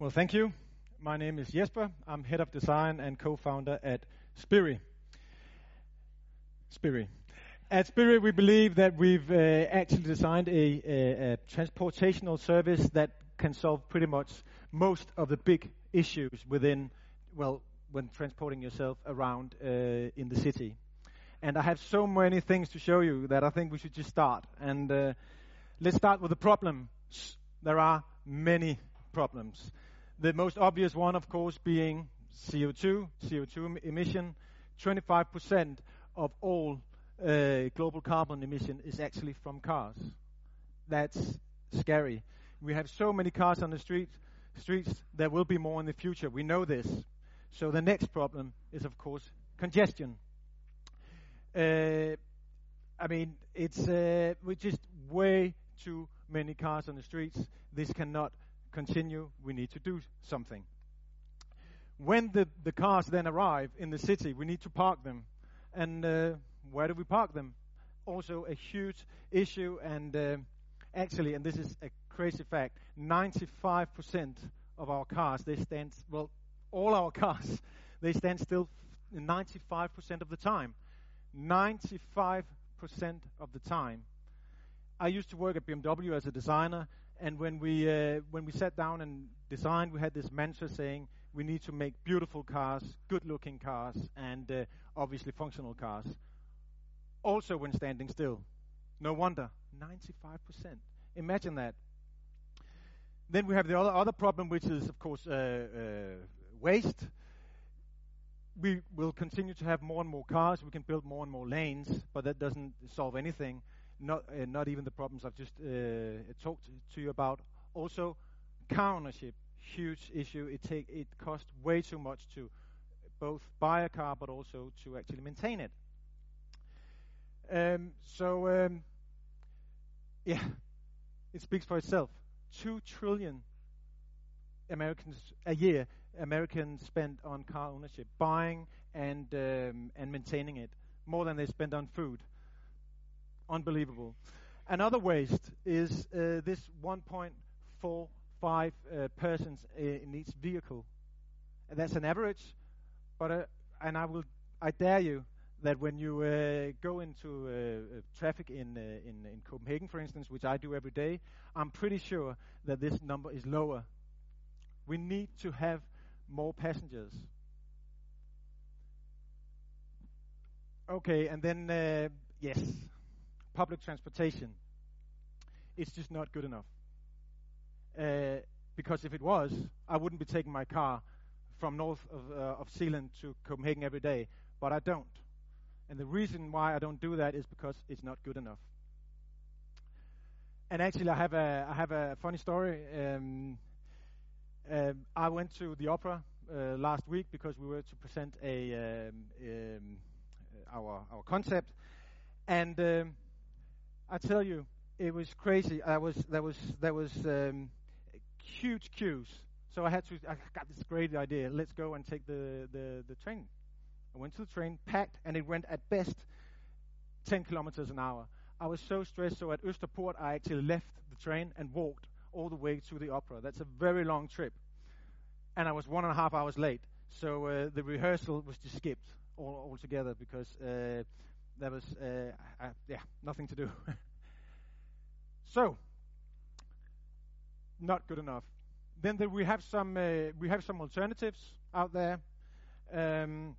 Well, thank you. My name is Jesper. I'm head of design and co-founder at Spiri. Spiri. At Spiri, we believe that we've uh, actually designed a, a, a, transportational service that can solve pretty much most of the big issues within, well, when transporting yourself around uh, in the city. And I have so many things to show you that I think we should just start. And uh, let's start with the problem. There are many problems. The most obvious one, of course, being CO2, CO2 emission. 25% of all uh, global carbon emission is actually from cars. That's scary. We have so many cars on the street, streets. There will be more in the future. We know this. So the next problem is, of course, congestion. Uh, I mean, it's uh, we just way too many cars on the streets. This cannot continue. We need to do something. When the, the cars then arrive in the city, we need to park them. And uh, where do we park them? Also, a huge issue. And uh, actually, and this is a crazy fact 95% of our cars, they stand, well, all our cars, they stand still 95% of the time. 95% of the time. I used to work at BMW as a designer, and when we uh, when we sat down and designed, we had this mantra saying we need to make beautiful cars, good-looking cars, and uh, obviously functional cars. Also, when standing still, no wonder 95%. Imagine that. Then we have the other other problem, which is of course uh, uh waste. We will continue to have more and more cars. We can build more and more lanes, but that doesn't solve anything not uh, not even the problems I've just uh, talked to you about. Also, car ownership, huge issue. It take it costs way too much to both buy a car, but also to actually maintain it. Um, so, um, yeah, it speaks for itself. Two trillion Americans a year Americans spend on car ownership, buying and um, and maintaining it, more than they spend on food unbelievable. Another waste is uh, this 1.45 uh, persons in each vehicle. And that's an average, but uh, and I will I dare you that when you uh, go into uh, uh, traffic in, in in Copenhagen, for instance, which I do every day, I'm pretty sure that this number is lower. We need to have more passengers. Okay, and then yes public transportation, it's just not good enough. Uh, because if it was, I wouldn't be taking my car from north of, uh, of Zealand to Copenhagen every day, but I don't. And the reason why I don't do that is because it's not good enough. And actually, I have a I have a funny story. Um, uh, I went to the opera uh, last week because we were to present a um, um, our our concept, and um, I tell you, it was crazy. I was there was there was um, huge queues. So I had to. I got this great idea. Let's go and take the, the, the train. I went to the train, packed, and it went at best 10 kilometers an hour. I was so stressed. So at Østerport, I actually left the train and walked all the way to the opera. That's a very long trip, and I was one and a half hours late. So uh, the rehearsal was just skipped all altogether because uh, there was, uh, yeah, nothing to do. so, not good enough. Then we have some uh, we have some alternatives out there, um,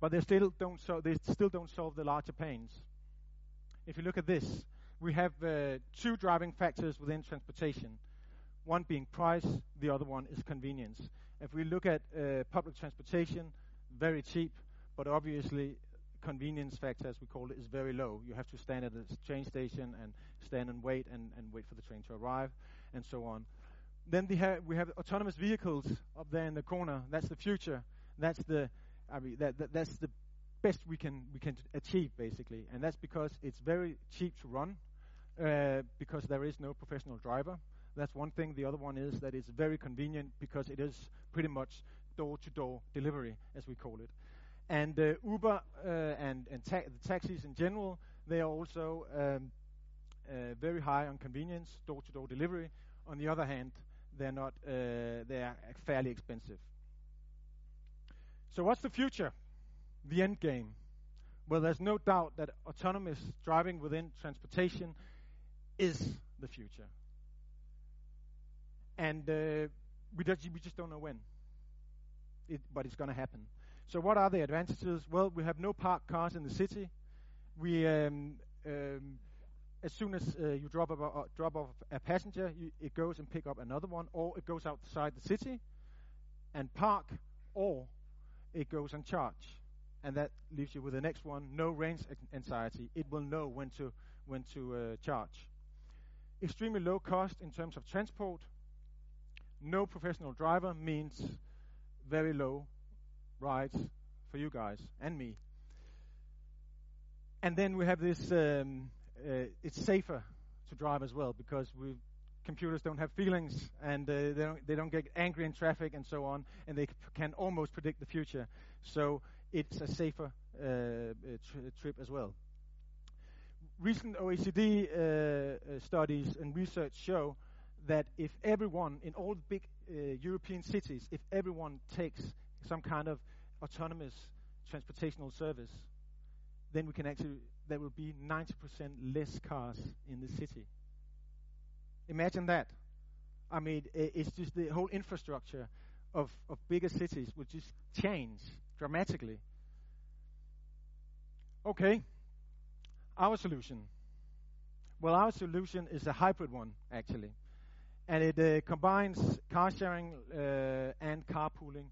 but they still don't so they still don't solve the larger pains. If you look at this, we have uh, two driving factors within transportation. One being price, the other one is convenience. If we look at uh, public transportation, very cheap, but obviously convenience factor, as we call it, is very low. You have to stand at a train station and stand and wait and, and wait for the train to arrive, and so on. Then ha- we have autonomous vehicles up there in the corner. That's the future. That's the, I mean, that, that, that's the best we can we can achieve basically, and that's because it's very cheap to run, uh, because there is no professional driver. That's one thing. The other one is that it's very convenient because it is pretty much door-to-door delivery, as we call it. And uh, Uber uh, and, and ta taxis in general, they are also um, uh, very high on convenience, door-to-door delivery. On the other hand, they're not uh, they are fairly expensive. So what's the future? The end game. Well, there's no doubt that autonomous driving within transportation is the future. And uh, we, just, we just don't know when. It, but it's going to happen. So what are the advantages? Well, we have no parked cars in the city. We, um, um, as soon as uh, you drop, a, uh, drop off a passenger, you, it goes and pick up another one, or it goes outside the city and park, or it goes and charge. And that leaves you with the next one, no range anxiety. It will know when to, when to uh, charge. Extremely low cost in terms of transport. No professional driver means very low rides for you guys and me. And then we have this, um, uh, it's safer to drive as well because we computers don't have feelings and uh, they, don't, they don't get angry in traffic and so on, and they can almost predict the future. So it's a safer uh, uh tri- trip as well. Recent OECD uh, uh, studies and research show that if everyone in all the big uh, European cities, if everyone takes some kind of autonomous transportational service, then we can actually there will be 90% less cars in the city. Imagine that. I mean, it's just the whole infrastructure of, of bigger cities will just change dramatically. Okay, our solution. Well, our solution is a hybrid one, actually and it uh, combines car sharing uh, and carpooling,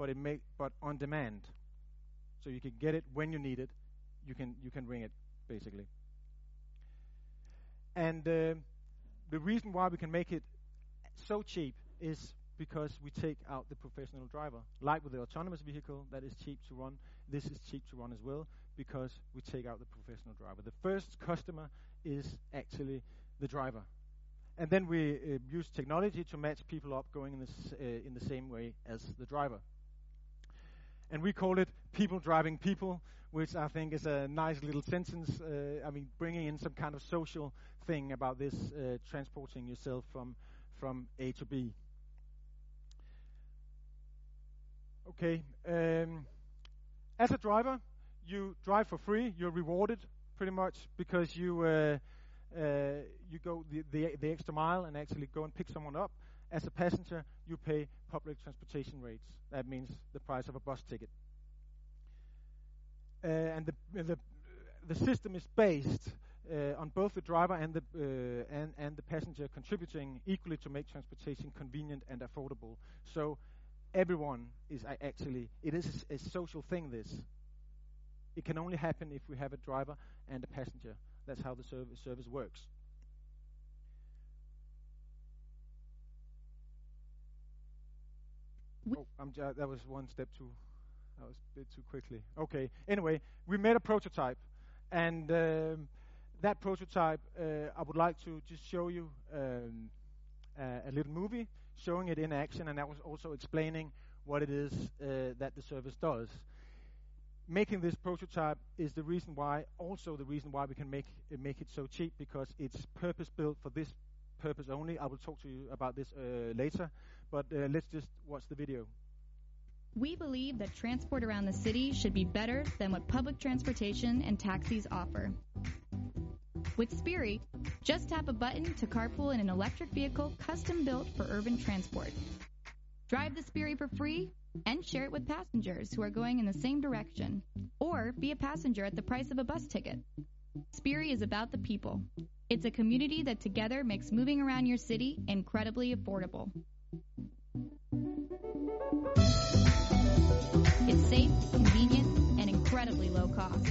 but it make but on demand. So you can get it when you need it. You can you can ring it basically. And uh, the reason why we can make it so cheap is because we take out the professional driver. Like with the autonomous vehicle that is cheap to run, this is cheap to run as well because we take out the professional driver. The first customer is actually the driver and then we uh, use technology to match people up going in, this, uh, in the same way as the driver. And we call it people driving people, which I think is a nice little sentence. Uh, I mean, bringing in some kind of social thing about this uh, transporting yourself from, from A to B. Okay. Um, as a driver, you drive for free. You're rewarded pretty much because you uh, uh, you go the, the, the extra mile and actually go and pick someone up. As a passenger, you pay public transportation rates. That means the price of a bus ticket. Uh, and the, the, the system is based uh, on both the driver and the, uh, and, and the passenger contributing equally to make transportation convenient and affordable. So everyone is actually, it is a, a social thing, this. It can only happen if we have a driver and a passenger. That's how the service, service works. Oh, j- that was one step too. That was a bit too quickly. Okay. Anyway, we made a prototype, and um, that prototype, uh, I would like to just show you um, uh, a little movie showing it in action, and that was also explaining what it is uh, that the service does making this prototype is the reason why, also the reason why we can make it, make it so cheap because it's purpose built for this purpose only. I will talk to you about this uh, later, but uh, let's just watch the video. We believe that transport around the city should be better than what public transportation and taxis offer. With Spiri, just tap a button to carpool in an electric vehicle custom built for urban transport. Drive the Spiri for free and share it with passengers who are going in the same direction, or be a passenger at the price of a bus ticket. Spiri is about the people. It's a community that together makes moving around your city incredibly affordable. It's safe, convenient, and incredibly low cost.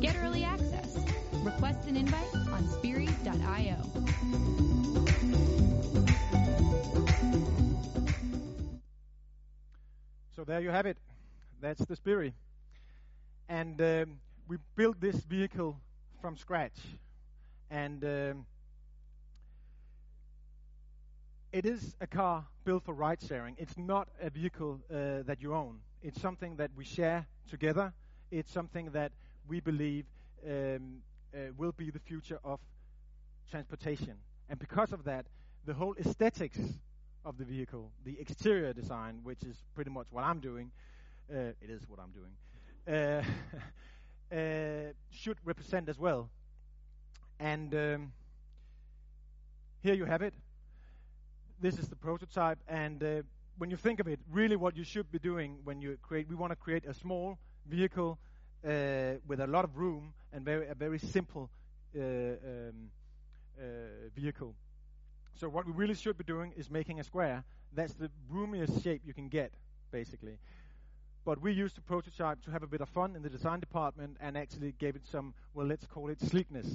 Get early access. Request an invite on Spiri.io. So there you have it. That's the Spiri. And um, we built this vehicle from scratch. And um, it is a car built for ride sharing. It's not a vehicle uh, that you own. It's something that we share together. It's something that we believe um, uh, will be the future of transportation. And because of that, the whole aesthetics of the vehicle, the exterior design, which is pretty much what I'm doing. Uh, it is what I'm doing. Uh, uh, should represent as well. And um, here you have it. This is the prototype, and uh, when you think of it, really what you should be doing when you create, we want to create a small vehicle uh, with a lot of room and very a very simple uh, um, uh, vehicle. So what we really should be doing is making a square. That's the roomiest shape you can get, basically. But we used the prototype to have a bit of fun in the design department and actually gave it some, well, let's call it sleekness.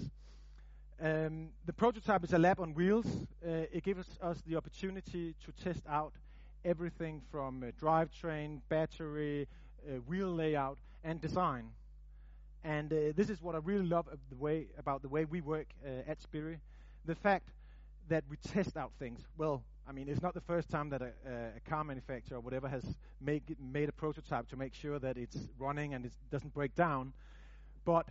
Um, the prototype is a lab on wheels. Uh, it gives us the opportunity to test out everything from uh, drivetrain, battery, uh, wheel layout, and design. And uh, this is what I really love the way, about the way we work uh, at Spiri. The fact that we test out things. Well, I mean, it's not the first time that a, a car manufacturer or whatever has make, made a prototype to make sure that it's running and it doesn't break down. But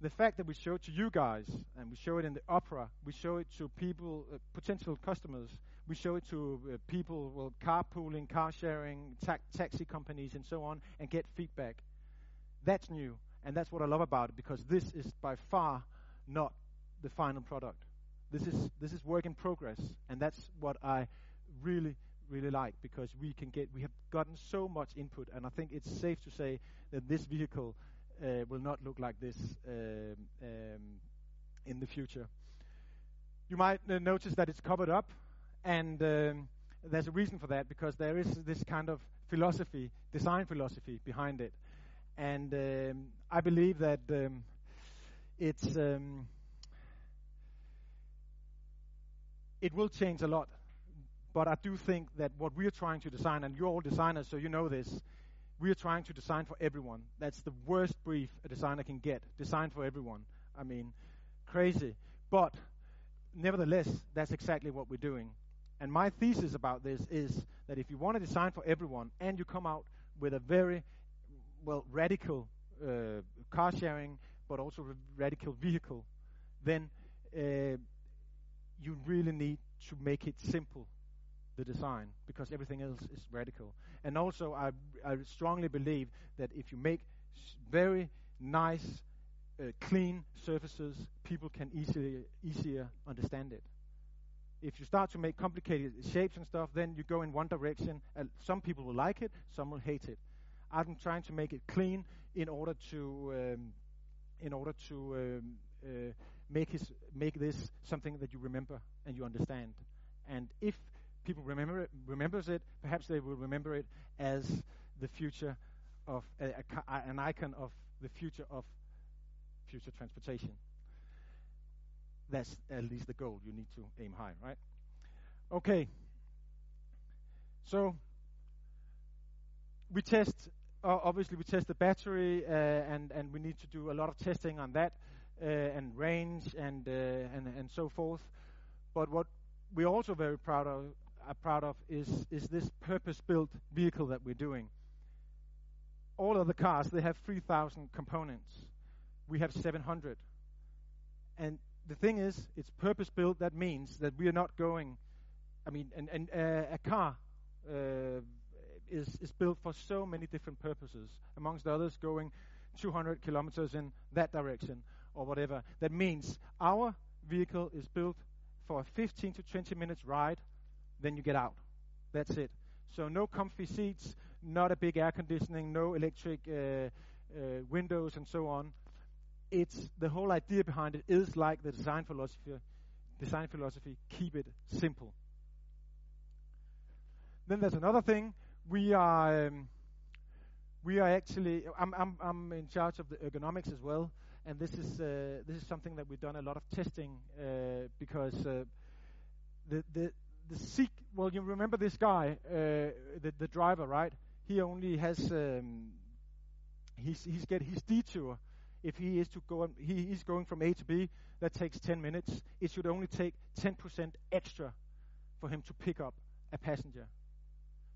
the fact that we show it to you guys, and we show it in the opera, we show it to people, uh, potential customers, we show it to uh, people, well, carpooling, car sharing, ta- taxi companies, and so on, and get feedback. That's new, and that's what I love about it because this is by far not the final product. This is this is work in progress, and that's what I really really like because we can get we have gotten so much input, and I think it's safe to say that this vehicle uh, will not look like this um, um, in the future. You might uh, notice that it's covered up, and um, there's a reason for that because there is this kind of philosophy, design philosophy behind it, and um, I believe that um, it's um, it will change a lot. But I do think that what we are trying to design, and you're all designers, so you know this, we are trying to design for everyone. That's the worst brief a designer can get. Design for everyone. I mean, crazy. But nevertheless, that's exactly what we're doing. And my thesis about this is that if you want to design for everyone and you come out with a very, well, radical uh, car sharing, but also radical vehicle, then uh, you really need to make it simple the design because everything else is radical. And also, I, I strongly believe that if you make very nice, uh, clean surfaces, people can easily easier understand it. If you start to make complicated shapes and stuff, then you go in one direction. And some people will like it, some will hate it. I'm trying to make it clean in order to um, in order to um, uh, make his make this something that you remember and you understand. And if people remember it, remembers it, perhaps they will remember it as the future of a, a, an icon of the future of future transportation. That's at least the goal. You need to aim high, right? Okay. So we test. Uh, obviously, we test the battery, uh, and and we need to do a lot of testing on that, uh, and range, and uh, and and so forth. But what we're also very proud of are proud of is, is this purpose-built vehicle that we're doing. All of the cars, they have 3,000 components. We have 700. And the thing is, it's purpose-built. That means that we are not going, I mean, and, and uh, a car uh, is, is built for so many different purposes, amongst others going 200 kilometers in that direction or whatever. That means our vehicle is built for a 15 to 20 minutes ride then you get out. That's it. So no comfy seats, not a big air conditioning, no electric uh, uh, windows, and so on. It's the whole idea behind it is like the design philosophy. Design philosophy: keep it simple. Then there's another thing. We are um, we are actually. I'm, I'm I'm in charge of the ergonomics as well, and this is uh, this is something that we've done a lot of testing uh, because uh, the the the seek. Well, you remember this guy, uh, the the driver, right? He only has um, he's he's get his detour. If he is to go, he is going from A to B. That takes 10 minutes. It should only take 10% extra for him to pick up a passenger.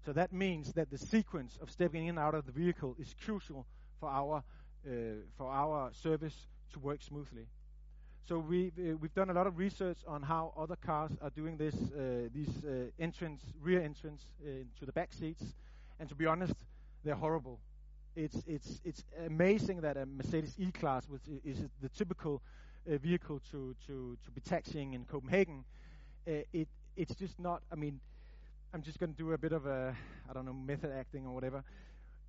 So that means that the sequence of stepping in and out of the vehicle is crucial for our uh, for our service to work smoothly. So we uh, we've done a lot of research on how other cars are doing this, uh, these uh, entrance, rear entrance into the back seats, and to be honest, they're horrible. It's it's it's amazing that a Mercedes E-Class, which is the typical vehicle to to to be taxiing in Copenhagen, it it's just not. I mean, I'm just going to do a bit of a I don't know method acting or whatever.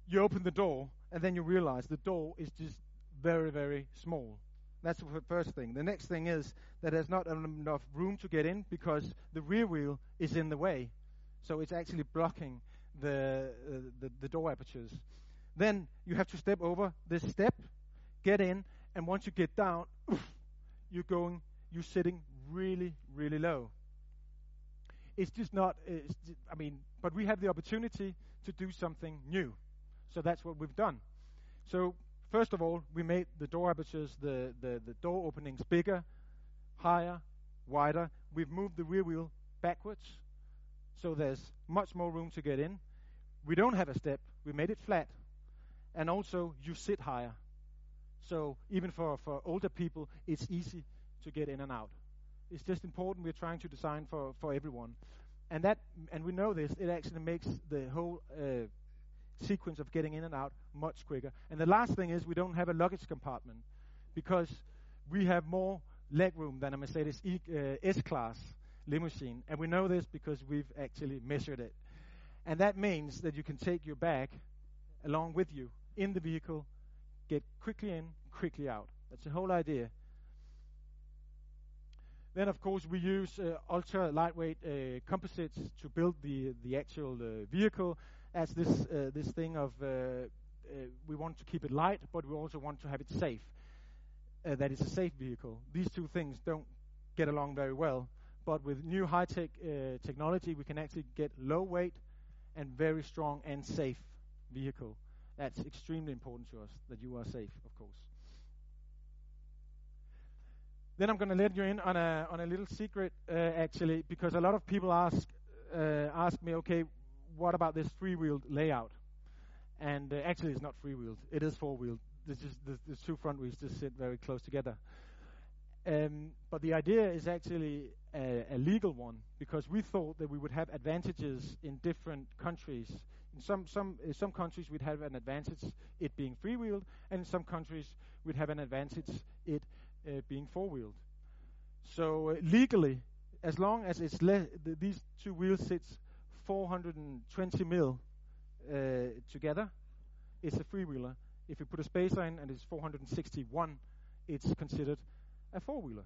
You open the door, and then you realize the door is just very very small that's the first thing. The next thing is that there's not enough room to get in because the rear wheel is in the way. So it's actually blocking the, uh, the, the door apertures. Then you have to step over this step, get in, and once you get down, oof, you're going, you're sitting really, really low. It's just not, it's, I mean, but we have the opportunity to do something new. So that's what we've done. So First of all, we made the door apertures, the, the, the door openings bigger, higher, wider. We've moved the rear wheel backwards, so there's much more room to get in. We don't have a step. We made it flat. And also, you sit higher. So even for, for older people, it's easy to get in and out. It's just important. We're trying to design for, for everyone. And that, and we know this, it actually makes the whole uh, sequence of getting in and out much quicker. And the last thing is we don't have a luggage compartment because we have more legroom than a Mercedes e- uh, S-Class limousine. And we know this because we've actually measured it. And that means that you can take your bag along with you in the vehicle, get quickly in, quickly out. That's the whole idea. Then, of course, we use uh, ultra lightweight uh, composites to build the the actual uh, vehicle, as this uh, this thing of uh, we want to keep it light, but we also want to have it safe. that it's a safe vehicle. These two things don't get along very well, but with new high-tech technology, we can actually get low weight and very strong and safe vehicle. That's extremely important to us that you are safe, of course. Then I'm going to let you in on a on a little secret, uh, actually, because a lot of people ask uh, ask me, okay, what about this three-wheeled layout? And uh, actually, it's not three-wheeled; it is four-wheeled. This is the, the two front wheels just sit very close together. Um, but the idea is actually a, a, legal one because we thought that we would have advantages in different countries. In some some in some countries we'd have an advantage it being three-wheeled, and in some countries we'd have an advantage it uh, being four-wheeled. So uh, legally, as long as it's le- the, these two wheels sits 420 mil uh, together, it's a three-wheeler. If you put a spacer in and it's 461, it's considered a four-wheeler.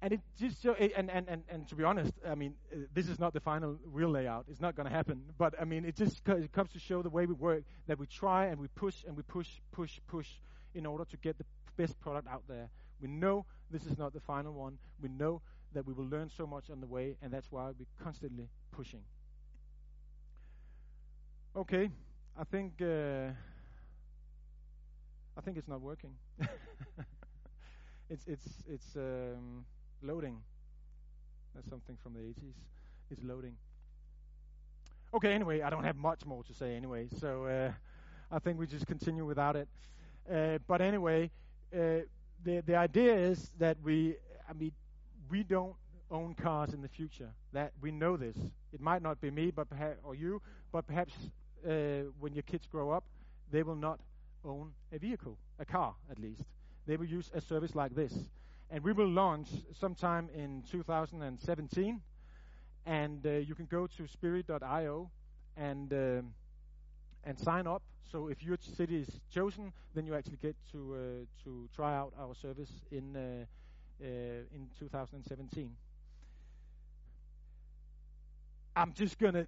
And it just so, and, and, and, and to be honest, I mean, uh, this is not the final wheel layout. It's not going to happen. But I mean, it just co- it comes to show the way we work that we try and we push and we push, push, push in order to get the best product out there. We know this is not the final one. We know that we will learn so much on the way, and that's why we're constantly pushing. Okay, I think uh, I think it's not working. it's it's it's um, loading. That's something from the 80s. It's loading. Okay, anyway, I don't have much more to say anyway, so uh, I think we just continue without it. Uh, but anyway, uh, the the idea is that we, I mean, we don't own cars in the future. That we know this. It might not be me, but perhaps or you, but perhaps uh, when your kids grow up, they will not own a vehicle, a car at least. They will use a service like this, and we will launch sometime in 2017. And uh, you can go to spiri.io and uh, and sign up. So if your city is chosen, then you actually get to uh, to try out our service in uh, uh, in 2017. I'm just going to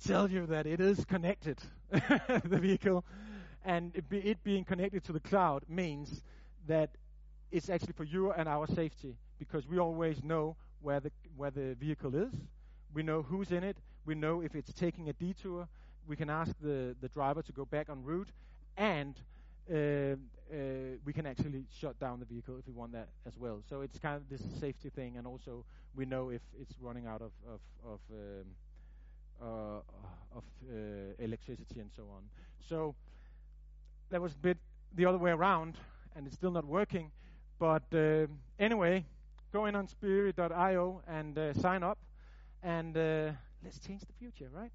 tell you that it is connected, the vehicle, and it, be, it being connected to the cloud means that it's actually for you and our safety because we always know where the where the vehicle is. We know who's in it. We know if it's taking a detour. We can ask the, the driver to go back on route, and uh, uh, we can actually shut down the vehicle if we want that as well. So it's kind of this safety thing, and also we know if it's running out of of of, um, uh, of uh, electricity and so on. So that was a bit the other way around, and it's still not working. But uh, anyway, go in on spiri.io and uh, sign up, and uh, let's change the future, right?